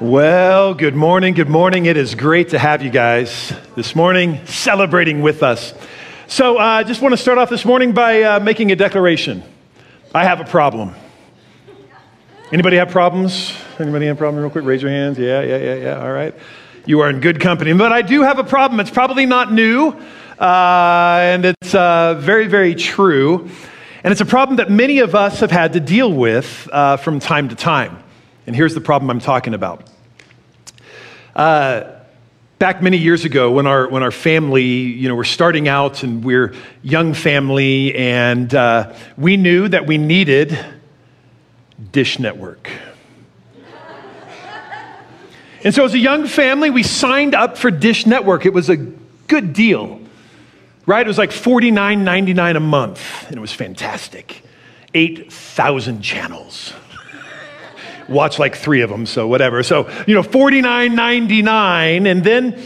Well, good morning. Good morning. It is great to have you guys this morning celebrating with us. So, I uh, just want to start off this morning by uh, making a declaration. I have a problem. Anybody have problems? Anybody have a problem? Real quick, raise your hands. Yeah, yeah, yeah, yeah. All right. You are in good company. But I do have a problem. It's probably not new, uh, and it's uh, very, very true. And it's a problem that many of us have had to deal with uh, from time to time. And here's the problem I'm talking about. Uh, back many years ago, when our, when our family, you know, we're starting out and we're young family, and uh, we knew that we needed Dish Network. and so, as a young family, we signed up for Dish Network. It was a good deal, right? It was like $49.99 a month, and it was fantastic. 8,000 channels watch like three of them, so whatever. So, you know, $49.99. And then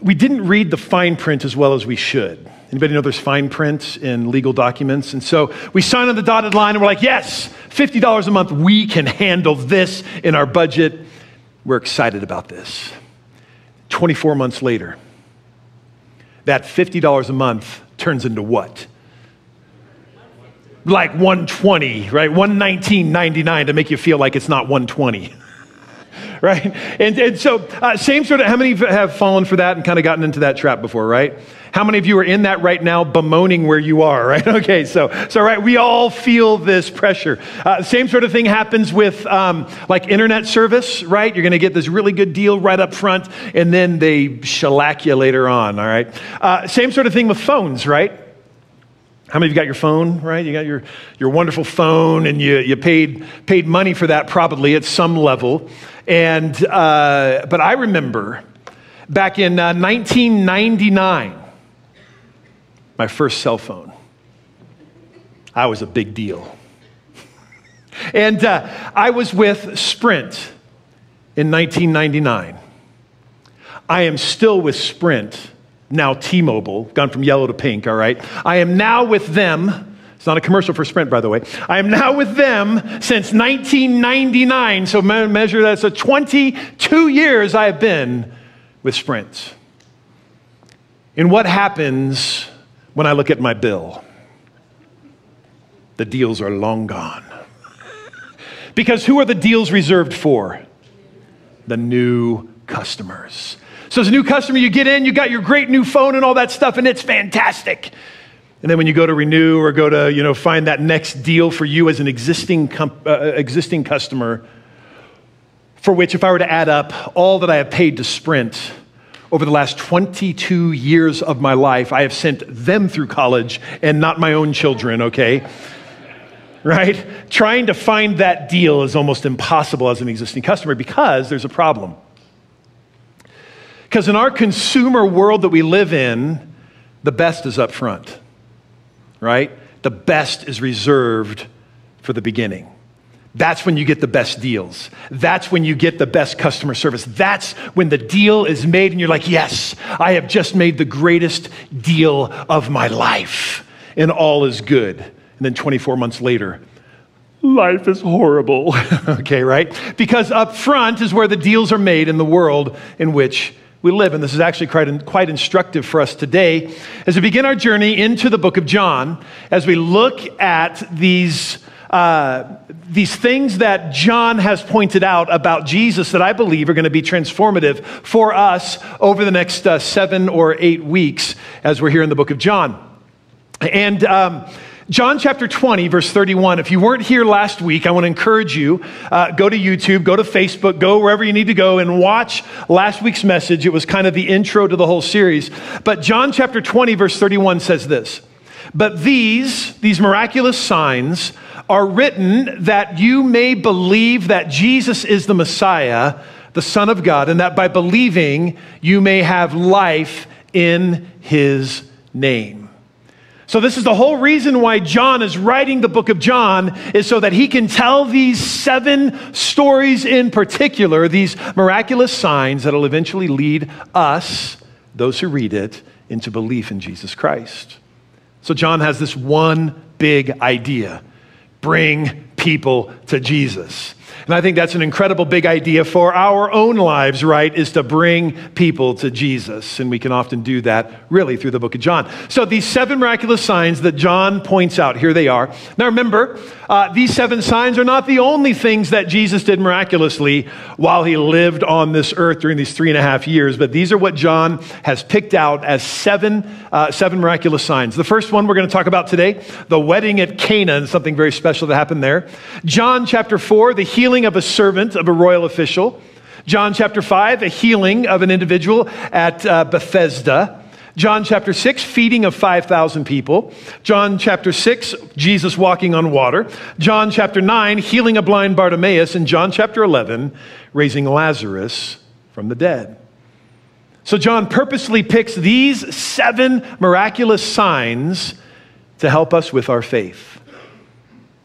we didn't read the fine print as well as we should. Anybody know there's fine print in legal documents? And so we sign on the dotted line and we're like, yes, $50 a month, we can handle this in our budget. We're excited about this. 24 months later, that $50 a month turns into what? Like 120, right? 119.99 to make you feel like it's not 120. right? And, and so, uh, same sort of, how many have fallen for that and kind of gotten into that trap before, right? How many of you are in that right now, bemoaning where you are, right? Okay, so, so right, we all feel this pressure. Uh, same sort of thing happens with um, like internet service, right? You're to get this really good deal right up front, and then they shellac you later on, all right? Uh, same sort of thing with phones, right? How many of you got your phone, right? You got your, your wonderful phone and you, you paid, paid money for that probably at some level. And, uh, but I remember back in uh, 1999, my first cell phone. I was a big deal. and uh, I was with Sprint in 1999. I am still with Sprint now T Mobile, gone from yellow to pink, all right? I am now with them. It's not a commercial for Sprint, by the way. I am now with them since 1999. So measure that. So 22 years I have been with Sprint. And what happens when I look at my bill? The deals are long gone. because who are the deals reserved for? The new customers. So, as a new customer, you get in, you got your great new phone and all that stuff, and it's fantastic. And then when you go to renew or go to, you know, find that next deal for you as an existing, uh, existing customer, for which, if I were to add up all that I have paid to Sprint over the last 22 years of my life, I have sent them through college and not my own children, okay? right? Trying to find that deal is almost impossible as an existing customer because there's a problem. Because in our consumer world that we live in, the best is up front, right? The best is reserved for the beginning. That's when you get the best deals. That's when you get the best customer service. That's when the deal is made and you're like, yes, I have just made the greatest deal of my life. And all is good. And then 24 months later, life is horrible. okay, right? Because up front is where the deals are made in the world in which we live. And this is actually quite, quite instructive for us today as we begin our journey into the book of John, as we look at these. Uh, these things that John has pointed out about Jesus that I believe are going to be transformative for us over the next uh, seven or eight weeks as we're here in the book of John. And um, John chapter 20, verse 31. If you weren't here last week, I want to encourage you uh, go to YouTube, go to Facebook, go wherever you need to go and watch last week's message. It was kind of the intro to the whole series. But John chapter 20, verse 31 says this But these, these miraculous signs, are written that you may believe that Jesus is the Messiah, the Son of God, and that by believing you may have life in his name. So, this is the whole reason why John is writing the book of John, is so that he can tell these seven stories in particular, these miraculous signs that will eventually lead us, those who read it, into belief in Jesus Christ. So, John has this one big idea bring people to Jesus. And I think that's an incredible big idea for our own lives, right? Is to bring people to Jesus. And we can often do that really through the book of John. So these seven miraculous signs that John points out, here they are. Now remember, uh, these seven signs are not the only things that Jesus did miraculously while he lived on this earth during these three and a half years, but these are what John has picked out as seven, uh, seven miraculous signs. The first one we're going to talk about today, the wedding at Cana, and something very special that happened there. John chapter 4, the healing of a servant of a royal official. John chapter 5, a healing of an individual at uh, Bethesda. John chapter 6, feeding of 5,000 people. John chapter 6, Jesus walking on water. John chapter 9, healing a blind Bartimaeus. And John chapter 11, raising Lazarus from the dead. So John purposely picks these seven miraculous signs to help us with our faith.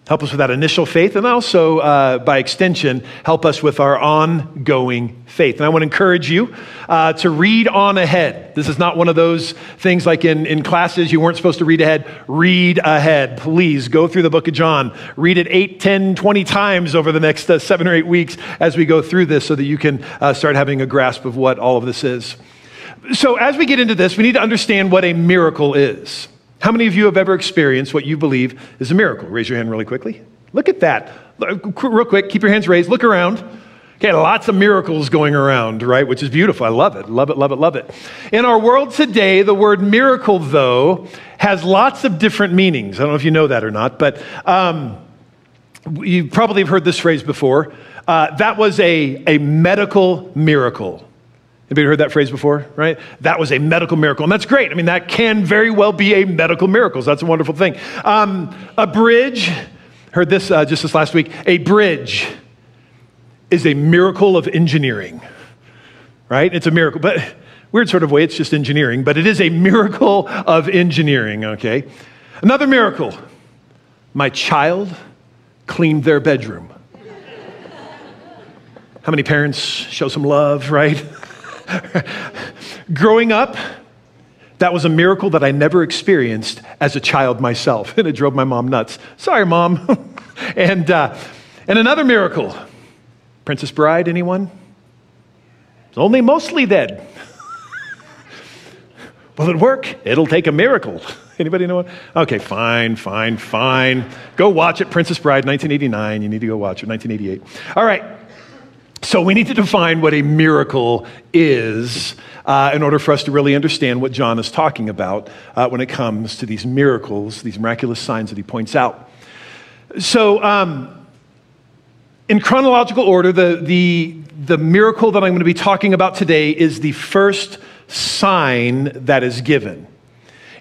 Help us with that initial faith, and also, uh, by extension, help us with our ongoing faith. And I want to encourage you uh, to read on ahead. This is not one of those things like in, in classes you weren't supposed to read ahead. Read ahead. Please go through the book of John. Read it 8, 10, 20 times over the next uh, seven or eight weeks as we go through this so that you can uh, start having a grasp of what all of this is. So, as we get into this, we need to understand what a miracle is. How many of you have ever experienced what you believe is a miracle? Raise your hand really quickly. Look at that. Real quick, keep your hands raised. Look around. Okay, lots of miracles going around, right? Which is beautiful. I love it. Love it, love it, love it. In our world today, the word miracle, though, has lots of different meanings. I don't know if you know that or not, but um, you probably have heard this phrase before. Uh, that was a, a medical miracle. Anybody heard that phrase before, right? That was a medical miracle. And that's great. I mean, that can very well be a medical miracle. So that's a wonderful thing. Um, a bridge, heard this uh, just this last week. A bridge is a miracle of engineering, right? It's a miracle, but weird sort of way, it's just engineering, but it is a miracle of engineering, okay? Another miracle my child cleaned their bedroom. How many parents show some love, right? Growing up, that was a miracle that I never experienced as a child myself, and it drove my mom nuts. Sorry, mom. and, uh, and another miracle Princess Bride, anyone? It's only mostly dead. Will it work? It'll take a miracle. Anybody know what? Okay, fine, fine, fine. Go watch it, Princess Bride, 1989. You need to go watch it, 1988. All right. So we need to define what a miracle is uh, in order for us to really understand what John is talking about uh, when it comes to these miracles, these miraculous signs that he points out. So, um, in chronological order, the, the, the miracle that I'm going to be talking about today is the first sign that is given.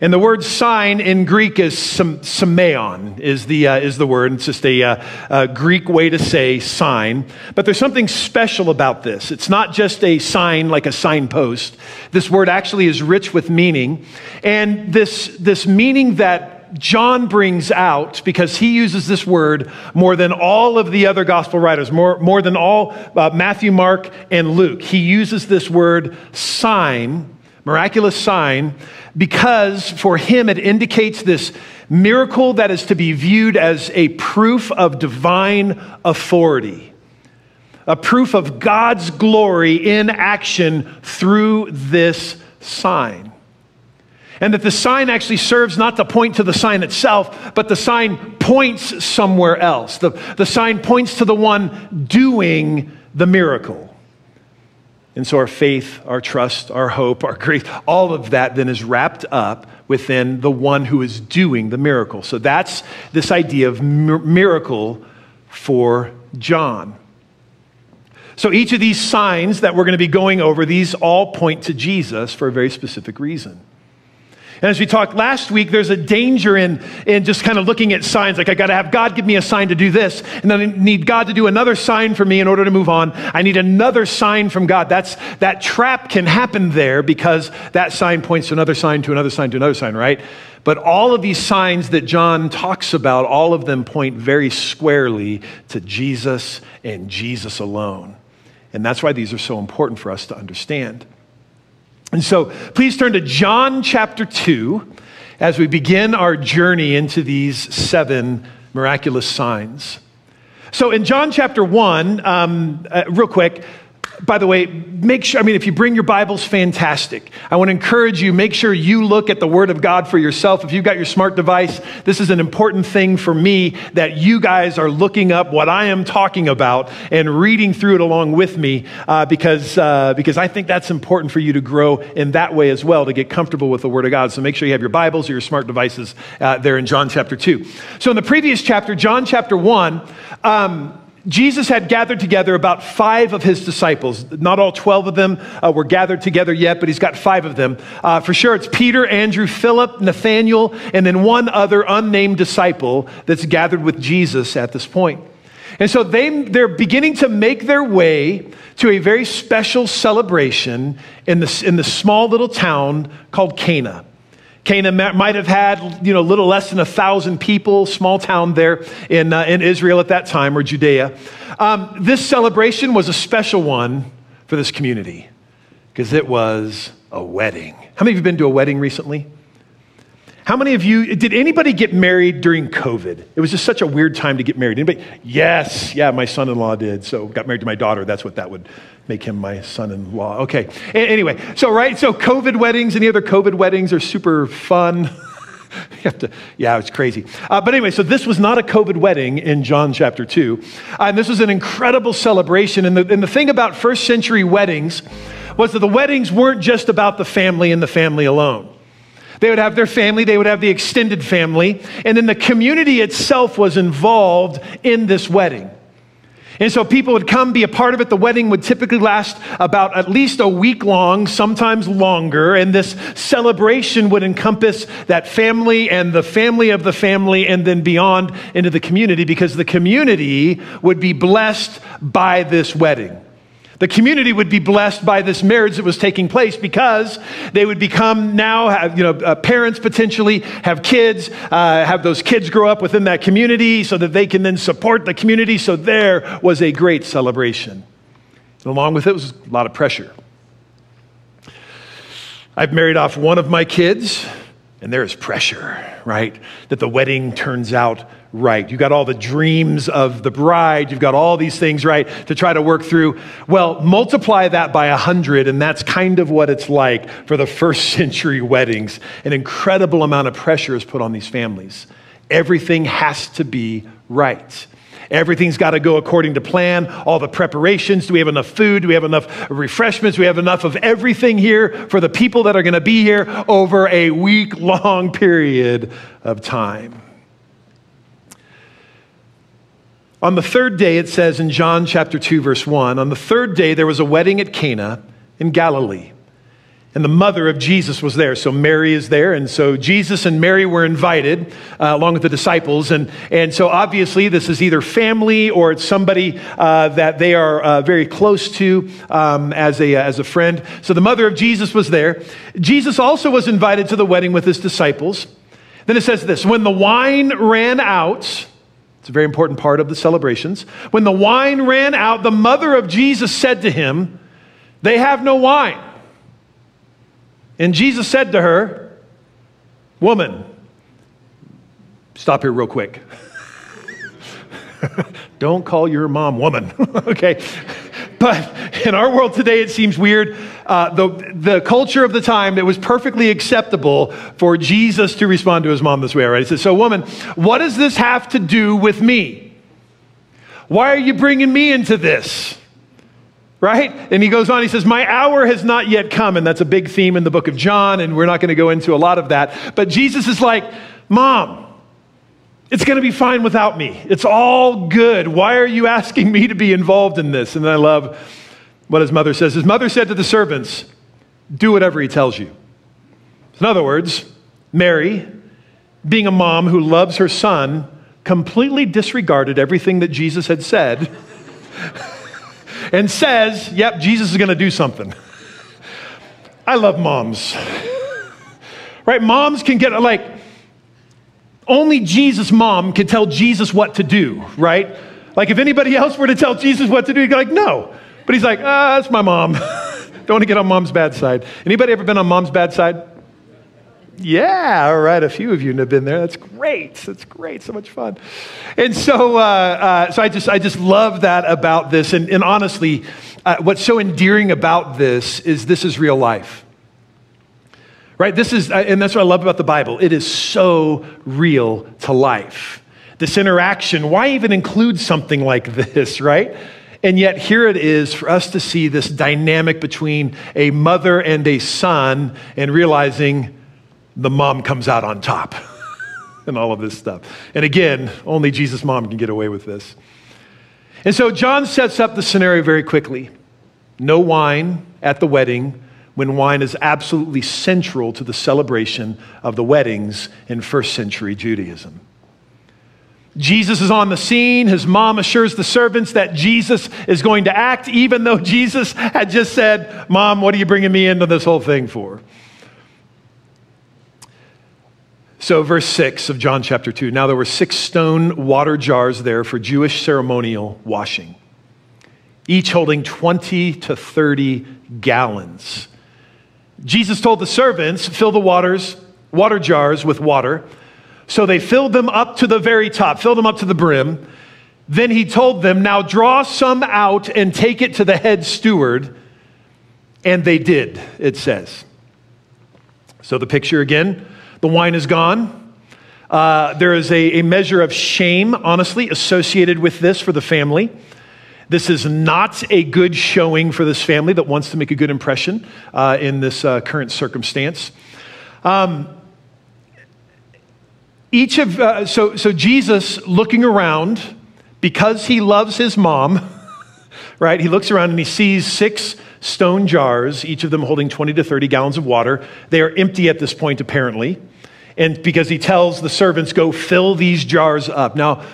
And the word sign in Greek is semeion, is the, uh, is the word. It's just a, uh, Greek way to say sign. But there's something special about this. It's not just a sign like a signpost. This word actually is rich with meaning. And this, this meaning that John brings out, because he uses this word more than all of the other gospel writers, more, more than all uh, Matthew, Mark, and Luke. He uses this word sign, miraculous sign, because for him it indicates this miracle that is to be viewed as a proof of divine authority, a proof of God's glory in action through this sign. And that the sign actually serves not to point to the sign itself, but the sign points somewhere else. The, the sign points to the one doing the miracle. And so our faith, our trust, our hope, our grief, all of that then is wrapped up within the one who is doing the miracle. So that's this idea of miracle for John. So each of these signs that we're going to be going over, these all point to Jesus for a very specific reason. And as we talked last week, there's a danger in, in just kind of looking at signs like, I got to have God give me a sign to do this, and then I need God to do another sign for me in order to move on. I need another sign from God. That's, that trap can happen there because that sign points to another sign, to another sign, to another sign, right? But all of these signs that John talks about, all of them point very squarely to Jesus and Jesus alone. And that's why these are so important for us to understand. And so please turn to John chapter 2 as we begin our journey into these seven miraculous signs. So in John chapter 1, um, uh, real quick, by the way, make sure, I mean, if you bring your Bibles, fantastic. I want to encourage you, make sure you look at the Word of God for yourself. If you've got your smart device, this is an important thing for me that you guys are looking up what I am talking about and reading through it along with me uh, because, uh, because I think that's important for you to grow in that way as well, to get comfortable with the Word of God. So make sure you have your Bibles or your smart devices uh, there in John chapter 2. So in the previous chapter, John chapter 1, um, Jesus had gathered together about five of his disciples. Not all 12 of them uh, were gathered together yet, but he's got five of them. Uh, for sure, it's Peter, Andrew, Philip, Nathaniel, and then one other unnamed disciple that's gathered with Jesus at this point. And so they, they're beginning to make their way to a very special celebration in the, in the small little town called Cana. Cana might have had, you know, a little less than a thousand people, small town there in, uh, in Israel at that time, or Judea. Um, this celebration was a special one for this community because it was a wedding. How many of you been to a wedding recently? How many of you, did anybody get married during COVID? It was just such a weird time to get married. Anybody? Yes, yeah, my son in law did. So got married to my daughter. That's what that would make him my son-in-law. Okay. Anyway, so right, so COVID weddings, any other COVID weddings are super fun. you have to, yeah, it's crazy. Uh, but anyway, so this was not a COVID wedding in John chapter 2. Uh, and this was an incredible celebration. And the, and the thing about first century weddings was that the weddings weren't just about the family and the family alone. They would have their family, they would have the extended family, and then the community itself was involved in this wedding. And so people would come be a part of it. The wedding would typically last about at least a week long, sometimes longer. And this celebration would encompass that family and the family of the family and then beyond into the community because the community would be blessed by this wedding. The community would be blessed by this marriage that was taking place because they would become now, have, you know, uh, parents potentially, have kids, uh, have those kids grow up within that community so that they can then support the community. So there was a great celebration. And along with it was a lot of pressure. I've married off one of my kids, and there is pressure, right? That the wedding turns out right. You've got all the dreams of the bride. You've got all these things, right, to try to work through. Well, multiply that by a hundred, and that's kind of what it's like for the first century weddings. An incredible amount of pressure is put on these families. Everything has to be right. Everything's got to go according to plan. All the preparations. Do we have enough food? Do we have enough refreshments? Do we have enough of everything here for the people that are going to be here over a week long period of time? On the third day, it says in John chapter 2, verse 1, on the third day there was a wedding at Cana in Galilee. And the mother of Jesus was there. So Mary is there. And so Jesus and Mary were invited uh, along with the disciples. And, and so obviously, this is either family or it's somebody uh, that they are uh, very close to um, as, a, as a friend. So the mother of Jesus was there. Jesus also was invited to the wedding with his disciples. Then it says this When the wine ran out, it's a very important part of the celebrations. When the wine ran out, the mother of Jesus said to him, They have no wine. And Jesus said to her, Woman, stop here real quick. Don't call your mom woman, okay? But in our world today, it seems weird. Uh, the, the culture of the time, it was perfectly acceptable for Jesus to respond to his mom this way, right? He says, So, woman, what does this have to do with me? Why are you bringing me into this? Right? And he goes on, he says, My hour has not yet come. And that's a big theme in the book of John, and we're not going to go into a lot of that. But Jesus is like, Mom, it's going to be fine without me. It's all good. Why are you asking me to be involved in this? And I love what his mother says. His mother said to the servants, Do whatever he tells you. In other words, Mary, being a mom who loves her son, completely disregarded everything that Jesus had said and says, Yep, Jesus is going to do something. I love moms. right? Moms can get like, only Jesus' mom can tell Jesus what to do, right? Like if anybody else were to tell Jesus what to do, he'd be like, no. But he's like, ah, that's my mom. Don't want to get on mom's bad side. Anybody ever been on mom's bad side? Yeah, all right. A few of you have been there. That's great. That's great. So much fun. And so, uh, uh, so I just, I just love that about this. And, and honestly, uh, what's so endearing about this is this is real life. Right? This is, uh, and that's what I love about the Bible. It is so real to life. This interaction, why even include something like this, right? And yet, here it is for us to see this dynamic between a mother and a son and realizing the mom comes out on top and all of this stuff. And again, only Jesus' mom can get away with this. And so John sets up the scenario very quickly no wine at the wedding when wine is absolutely central to the celebration of the weddings in first century Judaism. Jesus is on the scene. His mom assures the servants that Jesus is going to act, even though Jesus had just said, Mom, what are you bringing me into this whole thing for? So, verse 6 of John chapter 2 Now there were six stone water jars there for Jewish ceremonial washing, each holding 20 to 30 gallons. Jesus told the servants, Fill the waters, water jars with water. So they filled them up to the very top, filled them up to the brim. Then he told them, Now draw some out and take it to the head steward. And they did, it says. So the picture again the wine is gone. Uh, there is a, a measure of shame, honestly, associated with this for the family. This is not a good showing for this family that wants to make a good impression uh, in this uh, current circumstance. Um, each of, uh, so, so Jesus looking around, because he loves his mom, right? He looks around and he sees six stone jars, each of them holding 20 to 30 gallons of water. They are empty at this point, apparently. And because he tells the servants, go fill these jars up. Now,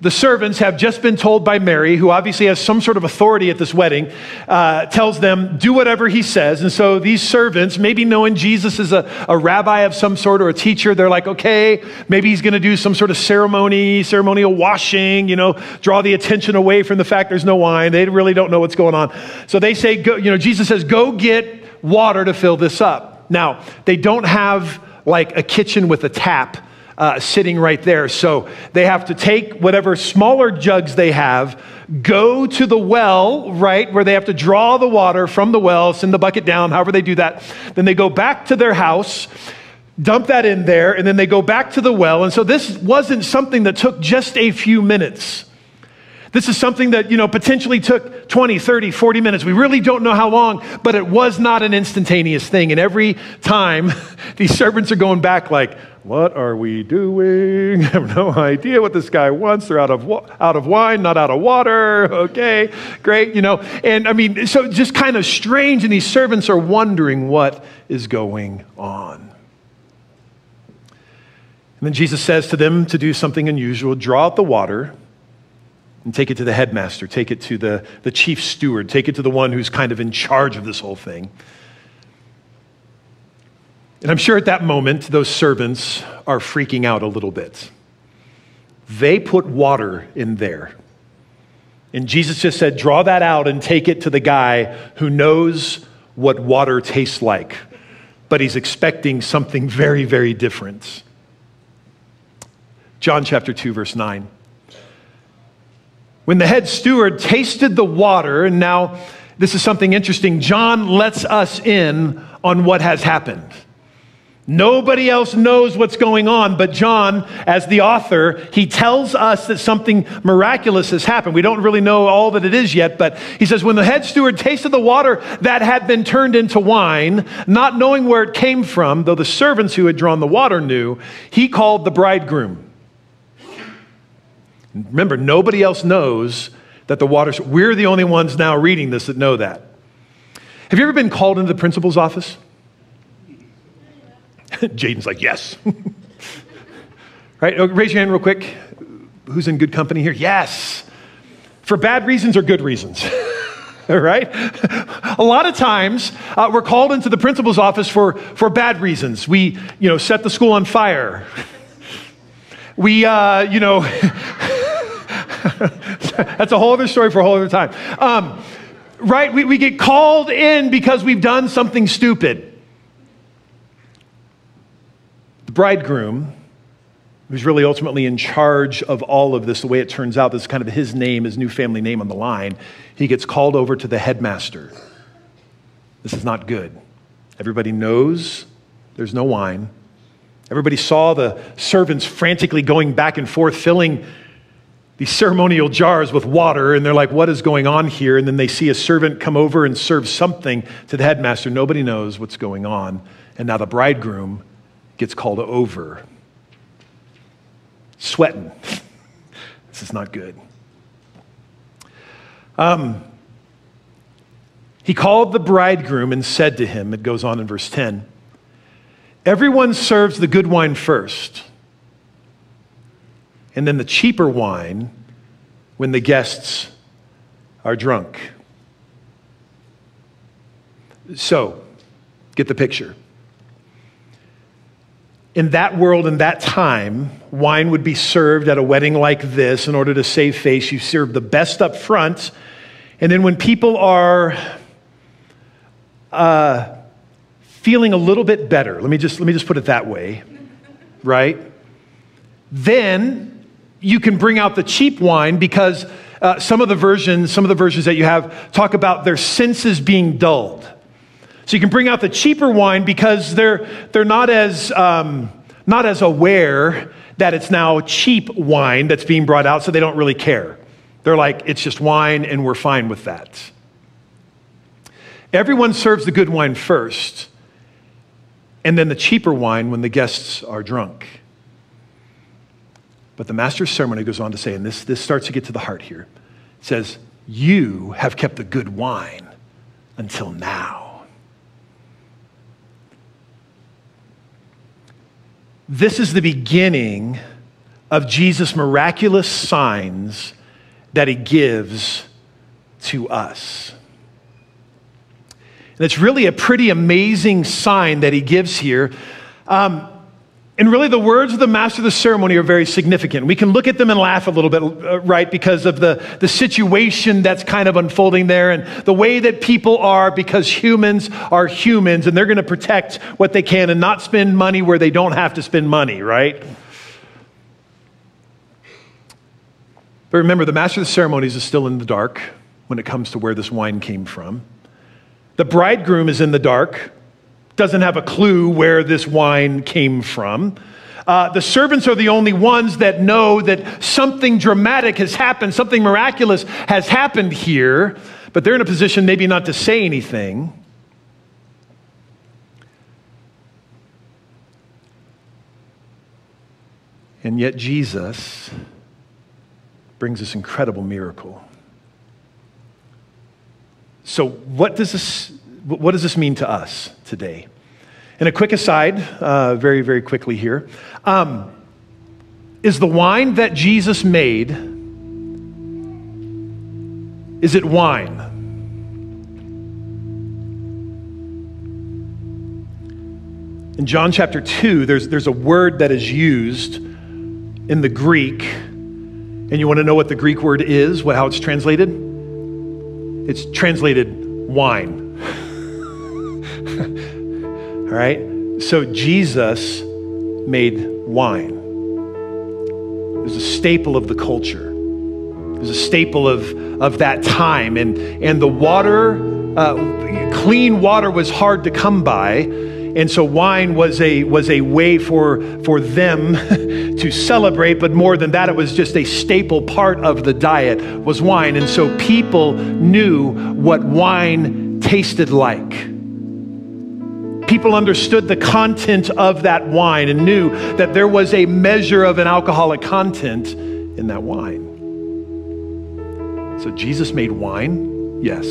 the servants have just been told by Mary, who obviously has some sort of authority at this wedding, uh, tells them, do whatever he says. And so these servants, maybe knowing Jesus is a, a rabbi of some sort or a teacher, they're like, okay, maybe he's going to do some sort of ceremony, ceremonial washing, you know, draw the attention away from the fact there's no wine. They really don't know what's going on. So they say, go, you know, Jesus says, go get water to fill this up. Now, they don't have like a kitchen with a tap uh, sitting right there. So they have to take whatever smaller jugs they have, go to the well, right, where they have to draw the water from the well, send the bucket down, however they do that. Then they go back to their house, dump that in there, and then they go back to the well. And so this wasn't something that took just a few minutes. This is something that, you know, potentially took 20, 30, 40 minutes. We really don't know how long, but it was not an instantaneous thing. And every time these servants are going back like, what are we doing? I have no idea what this guy wants. They're out of, out of wine, not out of water. Okay, great, you know. And I mean, so just kind of strange. And these servants are wondering what is going on. And then Jesus says to them to do something unusual draw out the water and take it to the headmaster, take it to the, the chief steward, take it to the one who's kind of in charge of this whole thing. And I'm sure at that moment, those servants are freaking out a little bit. They put water in there. And Jesus just said, draw that out and take it to the guy who knows what water tastes like. But he's expecting something very, very different. John chapter 2, verse 9. When the head steward tasted the water, and now this is something interesting, John lets us in on what has happened. Nobody else knows what's going on, but John, as the author, he tells us that something miraculous has happened. We don't really know all that it is yet, but he says, When the head steward tasted the water that had been turned into wine, not knowing where it came from, though the servants who had drawn the water knew, he called the bridegroom. Remember, nobody else knows that the water's, we're the only ones now reading this that know that. Have you ever been called into the principal's office? Jaden's like, yes. right? Oh, raise your hand real quick. Who's in good company here? Yes. For bad reasons or good reasons? right? A lot of times uh, we're called into the principal's office for, for bad reasons. We, you know, set the school on fire. We, uh, you know, That's a whole other story for a whole other time. Um, right? We, we get called in because we've done something stupid. The bridegroom, who's really ultimately in charge of all of this, the way it turns out, this is kind of his name, his new family name on the line, he gets called over to the headmaster. This is not good. Everybody knows there's no wine. Everybody saw the servants frantically going back and forth, filling these ceremonial jars with water, and they're like, What is going on here? And then they see a servant come over and serve something to the headmaster. Nobody knows what's going on. And now the bridegroom gets called over, sweating. this is not good. Um, he called the bridegroom and said to him, it goes on in verse 10 Everyone serves the good wine first, and then the cheaper wine when the guests are drunk. So, get the picture. In that world, in that time, wine would be served at a wedding like this. In order to save face, you serve the best up front. And then when people are uh, feeling a little bit better, let me, just, let me just put it that way, right? Then you can bring out the cheap wine because uh, some of the versions, some of the versions that you have talk about their senses being dulled. So you can bring out the cheaper wine because they're, they're not, as, um, not as aware that it's now cheap wine that's being brought out, so they don't really care. They're like, it's just wine and we're fine with that. Everyone serves the good wine first, and then the cheaper wine when the guests are drunk. But the master's ceremony goes on to say, and this, this starts to get to the heart here, it says, You have kept the good wine until now. This is the beginning of Jesus' miraculous signs that he gives to us. And it's really a pretty amazing sign that he gives here. Um, and really, the words of the master of the ceremony are very significant. We can look at them and laugh a little bit, uh, right, because of the, the situation that's kind of unfolding there and the way that people are, because humans are humans and they're going to protect what they can and not spend money where they don't have to spend money, right? But remember, the master of the ceremonies is still in the dark when it comes to where this wine came from. The bridegroom is in the dark doesn't have a clue where this wine came from. Uh, the servants are the only ones that know that something dramatic has happened, something miraculous has happened here, but they're in a position maybe not to say anything. And yet, Jesus brings this incredible miracle. So, what does this what does this mean to us today? And a quick aside, uh, very, very quickly here, um, is the wine that Jesus made, is it wine? In John chapter 2, there's, there's a word that is used in the Greek, and you want to know what the Greek word is, what, how it's translated? It's translated wine. Right? So Jesus made wine. It was a staple of the culture. It was a staple of, of that time. And, and the water, uh, clean water was hard to come by. And so wine was a, was a way for, for them to celebrate, but more than that, it was just a staple part of the diet was wine. And so people knew what wine tasted like people understood the content of that wine and knew that there was a measure of an alcoholic content in that wine. So Jesus made wine, yes.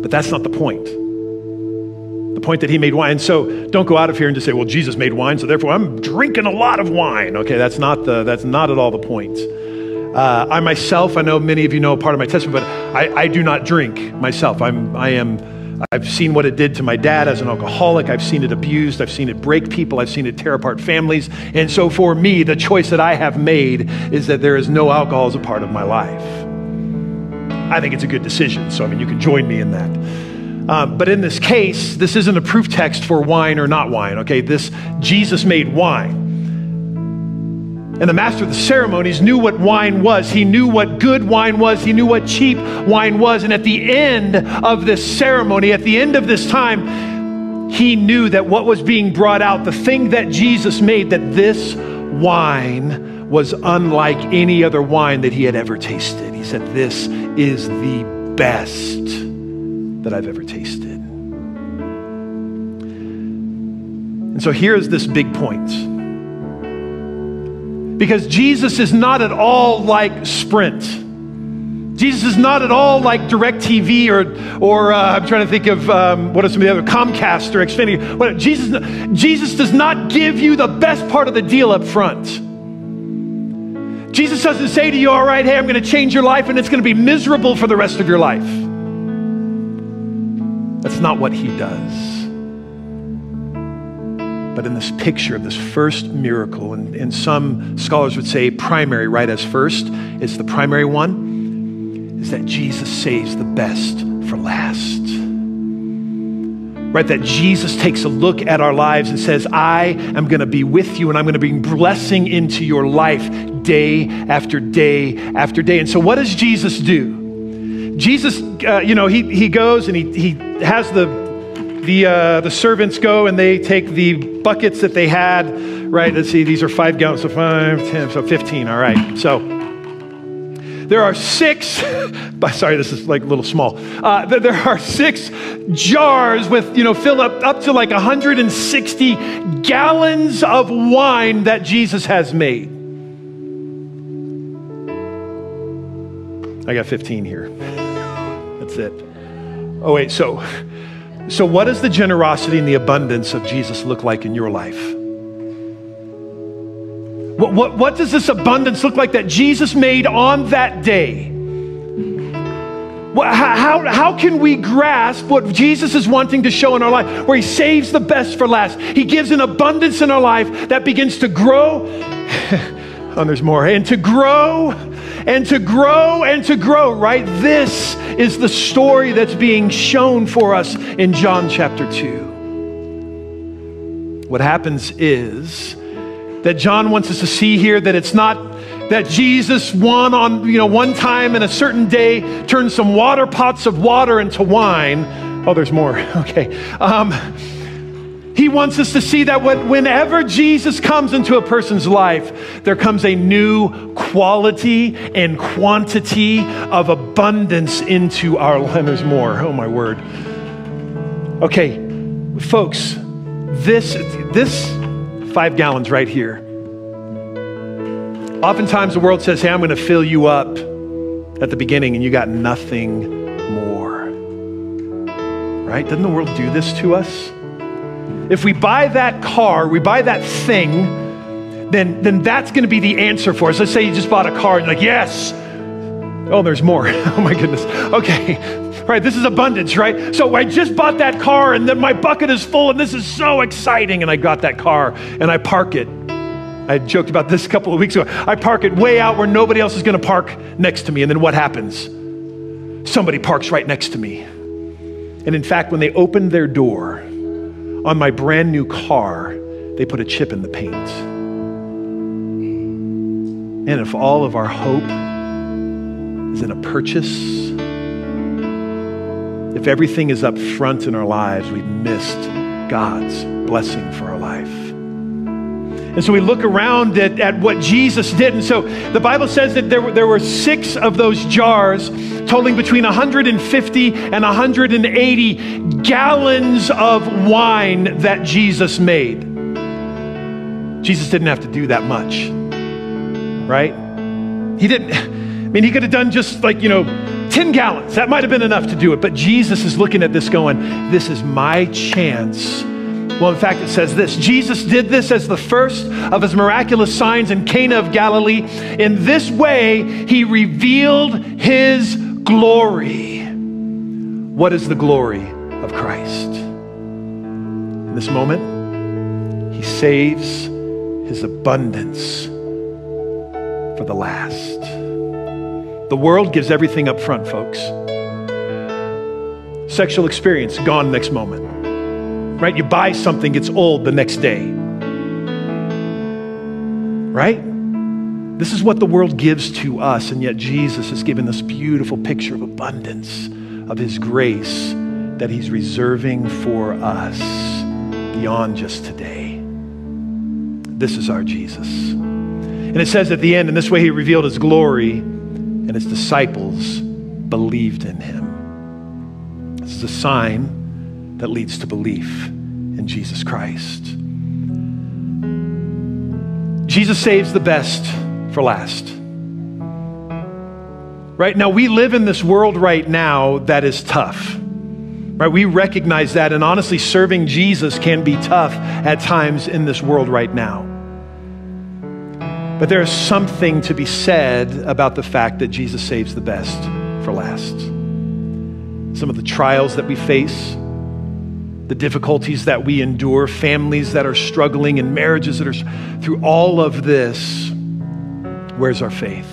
But that's not the point. The point that he made wine. So don't go out of here and just say, well, Jesus made wine, so therefore I'm drinking a lot of wine. Okay, that's not, the, that's not at all the point. Uh, I myself, I know many of you know part of my testimony, but I, I do not drink myself. I'm, I am I've seen what it did to my dad as an alcoholic. I've seen it abused. I've seen it break people. I've seen it tear apart families. And so for me, the choice that I have made is that there is no alcohol as a part of my life. I think it's a good decision. So, I mean, you can join me in that. Um, but in this case, this isn't a proof text for wine or not wine, okay? This, Jesus made wine. And the master of the ceremonies knew what wine was. He knew what good wine was. He knew what cheap wine was. And at the end of this ceremony, at the end of this time, he knew that what was being brought out, the thing that Jesus made, that this wine was unlike any other wine that he had ever tasted. He said, This is the best that I've ever tasted. And so here's this big point. Because Jesus is not at all like Sprint. Jesus is not at all like DirecTV or, or uh, I'm trying to think of um, what are some of the other Comcast or Xfinity. What, Jesus, Jesus does not give you the best part of the deal up front. Jesus doesn't say to you, all right, hey, I'm going to change your life and it's going to be miserable for the rest of your life. That's not what he does. But in this picture of this first miracle, and, and some scholars would say primary, right, as first, is the primary one, is that Jesus saves the best for last. Right, that Jesus takes a look at our lives and says, I am going to be with you and I'm going to bring blessing into your life day after day after day. And so, what does Jesus do? Jesus, uh, you know, he, he goes and he, he has the, the, uh, the servants go and they take the buckets that they had, right? Let's see, these are five gallons, so five, ten, so 15, all right. So there are six, sorry, this is like a little small. Uh, there are six jars with, you know, fill up, up to like 160 gallons of wine that Jesus has made. I got 15 here. That's it. Oh, wait, so, so what does the generosity and the abundance of Jesus look like in your life? What, what, what does this abundance look like that Jesus made on that day? How, how can we grasp what Jesus is wanting to show in our life, where He saves the best for last? He gives an abundance in our life that begins to grow. oh, there's more. And to grow and to grow and to grow, right? This is the story that's being shown for us in John chapter 2. What happens is that John wants us to see here that it's not that Jesus one on you know one time in a certain day turned some water pots of water into wine. Oh, there's more. Okay. Um, he wants us to see that whenever Jesus comes into a person's life, there comes a new quality and quantity of abundance into our there's more. Oh, my word. Okay, folks, this, this five gallons right here. Oftentimes the world says, hey, I'm going to fill you up at the beginning, and you got nothing more. Right? Doesn't the world do this to us? If we buy that car, we buy that thing, then, then that's going to be the answer for us. Let's say you just bought a car and like, yes. Oh, there's more. oh my goodness. Okay. Right, this is abundance, right? So I just bought that car and then my bucket is full and this is so exciting. And I got that car and I park it. I joked about this a couple of weeks ago. I park it way out where nobody else is going to park next to me. And then what happens? Somebody parks right next to me. And in fact, when they opened their door, on my brand new car, they put a chip in the paint. And if all of our hope is in a purchase, if everything is up front in our lives, we've missed God's blessing for our life. And so we look around at, at what Jesus did. And so the Bible says that there were, there were six of those jars, totaling between 150 and 180 gallons of wine that Jesus made. Jesus didn't have to do that much, right? He didn't, I mean, he could have done just like, you know, 10 gallons. That might have been enough to do it. But Jesus is looking at this going, this is my chance well, in fact, it says this Jesus did this as the first of his miraculous signs in Cana of Galilee. In this way, he revealed his glory. What is the glory of Christ? In this moment, he saves his abundance for the last. The world gives everything up front, folks. Sexual experience, gone next moment. Right? You buy something, it's old the next day. Right? This is what the world gives to us, and yet Jesus has given this beautiful picture of abundance of his grace that he's reserving for us beyond just today. This is our Jesus. And it says at the end, in this way he revealed his glory, and his disciples believed in him. This is a sign that leads to belief in Jesus Christ. Jesus saves the best for last. Right now, we live in this world right now that is tough. Right? We recognize that, and honestly, serving Jesus can be tough at times in this world right now. But there is something to be said about the fact that Jesus saves the best for last. Some of the trials that we face, the difficulties that we endure, families that are struggling, and marriages that are through all of this, where's our faith?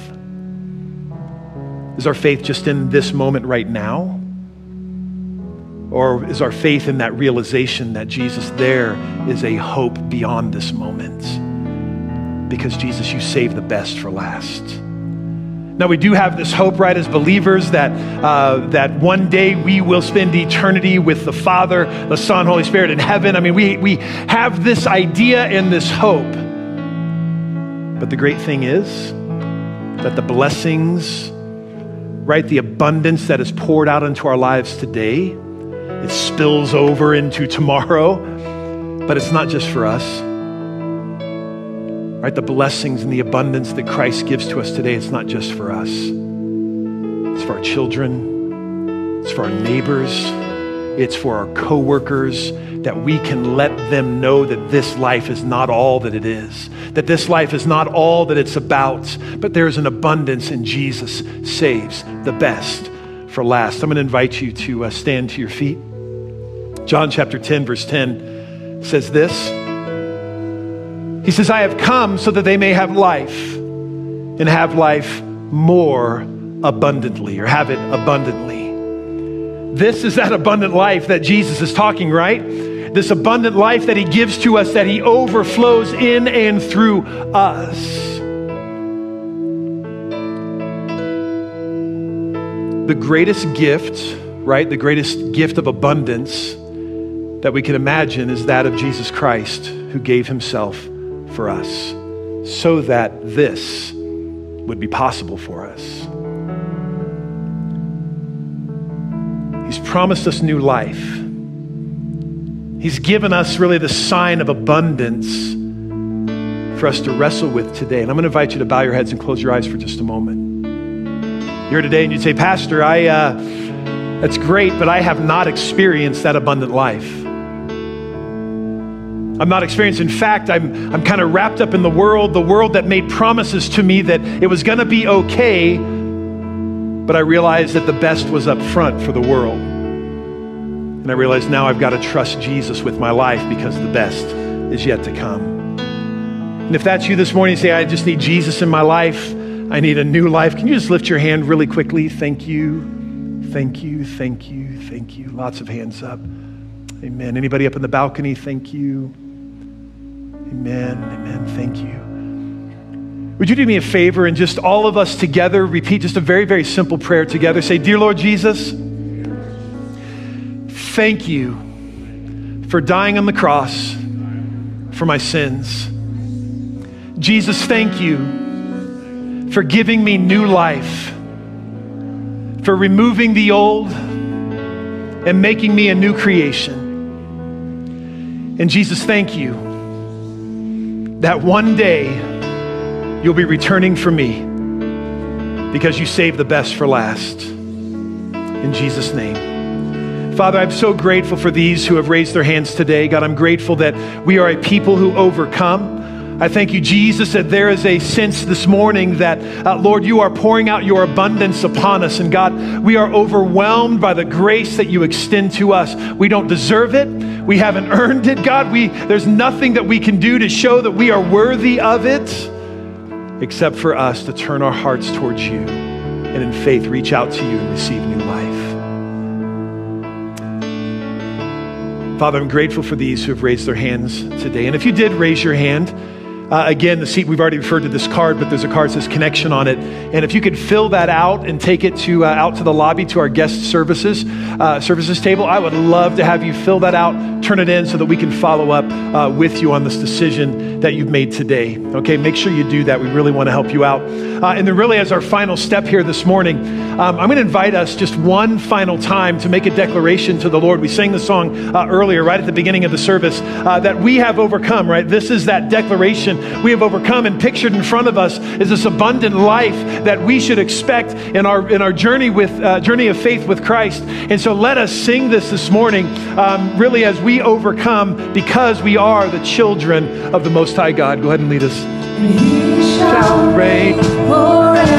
Is our faith just in this moment right now? Or is our faith in that realization that Jesus, there is a hope beyond this moment? Because Jesus, you save the best for last. Now, we do have this hope, right, as believers, that, uh, that one day we will spend eternity with the Father, the Son, Holy Spirit in heaven. I mean, we, we have this idea and this hope. But the great thing is that the blessings, right, the abundance that is poured out into our lives today, it spills over into tomorrow, but it's not just for us. Right? The blessings and the abundance that Christ gives to us today, it's not just for us. It's for our children, it's for our neighbors, it's for our coworkers that we can let them know that this life is not all that it is, that this life is not all that it's about, but there's an abundance and Jesus saves the best for last. I'm going to invite you to uh, stand to your feet. John chapter 10, verse 10 says this He says, I have come so that they may have life and have life more abundantly, or have it abundantly. This is that abundant life that Jesus is talking, right? This abundant life that he gives to us, that he overflows in and through us. The greatest gift, right? The greatest gift of abundance that we can imagine is that of Jesus Christ, who gave himself for us so that this would be possible for us. He's promised us new life. He's given us really the sign of abundance for us to wrestle with today. And I'm going to invite you to bow your heads and close your eyes for just a moment. You're here today and you'd say, Pastor, I, uh, that's great, but I have not experienced that abundant life. I'm not experienced. In fact, I'm, I'm kind of wrapped up in the world, the world that made promises to me that it was going to be okay, but I realized that the best was up front for the world. And I realized now I've got to trust Jesus with my life because the best is yet to come. And if that's you this morning, say, I just need Jesus in my life. I need a new life. Can you just lift your hand really quickly? Thank you. Thank you. Thank you. Thank you. Lots of hands up. Amen. Anybody up in the balcony? Thank you. Amen. Amen. Thank you. Would you do me a favor and just all of us together repeat just a very, very simple prayer together? Say, Dear Lord Jesus, thank you for dying on the cross for my sins. Jesus, thank you for giving me new life, for removing the old and making me a new creation. And Jesus, thank you that one day you'll be returning for me because you saved the best for last. In Jesus' name. Father, I'm so grateful for these who have raised their hands today. God, I'm grateful that we are a people who overcome. I thank you, Jesus, that there is a sense this morning that, uh, Lord, you are pouring out your abundance upon us. And God, we are overwhelmed by the grace that you extend to us. We don't deserve it. We haven't earned it, God. We, there's nothing that we can do to show that we are worthy of it except for us to turn our hearts towards you and in faith reach out to you and receive new life. Father, I'm grateful for these who have raised their hands today. And if you did raise your hand, uh, again, the seat, we've already referred to this card, but there's a card that says connection on it. And if you could fill that out and take it to, uh, out to the lobby to our guest services, uh, services table, I would love to have you fill that out, turn it in so that we can follow up uh, with you on this decision that you've made today. Okay, make sure you do that. We really want to help you out. Uh, and then, really, as our final step here this morning, um, I'm going to invite us just one final time to make a declaration to the Lord. We sang the song uh, earlier, right at the beginning of the service, that we have overcome, right? This is that declaration we have overcome. And pictured in front of us is this abundant life that we should expect in our, in our journey, with, uh, journey of faith with Christ. And so let us sing this this morning, um, really as we overcome because we are the children of the Most High God. Go ahead and lead us. He shall reign forever.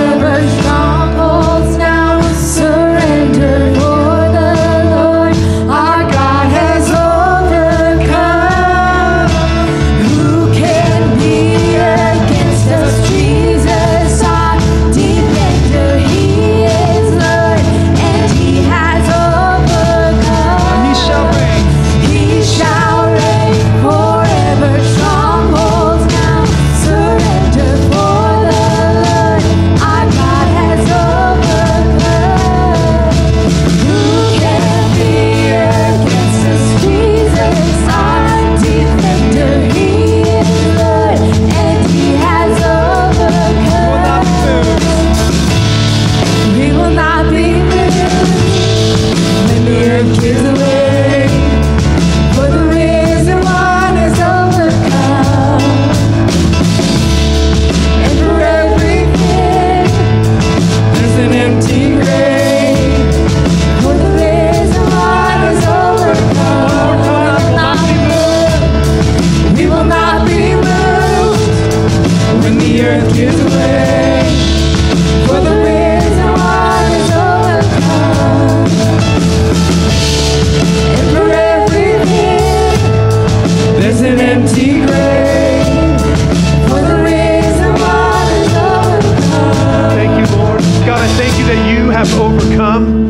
Overcome.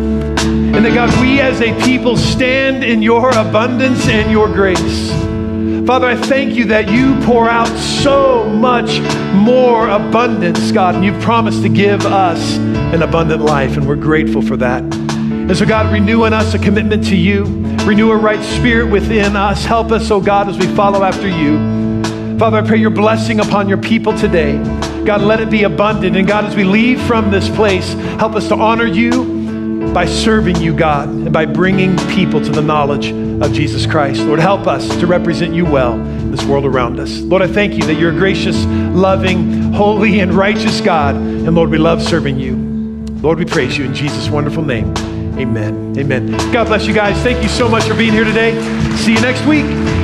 And that, God, we as a people stand in your abundance and your grace. Father, I thank you that you pour out so much more abundance, God, and you've promised to give us an abundant life, and we're grateful for that. And so, God, renew in us a commitment to you, renew a right spirit within us. Help us, oh God, as we follow after you. Father, I pray your blessing upon your people today. God, let it be abundant. And God, as we leave from this place, help us to honor you by serving you, God, and by bringing people to the knowledge of Jesus Christ. Lord, help us to represent you well in this world around us. Lord, I thank you that you're a gracious, loving, holy, and righteous God. And Lord, we love serving you. Lord, we praise you in Jesus' wonderful name. Amen. Amen. God bless you guys. Thank you so much for being here today. See you next week.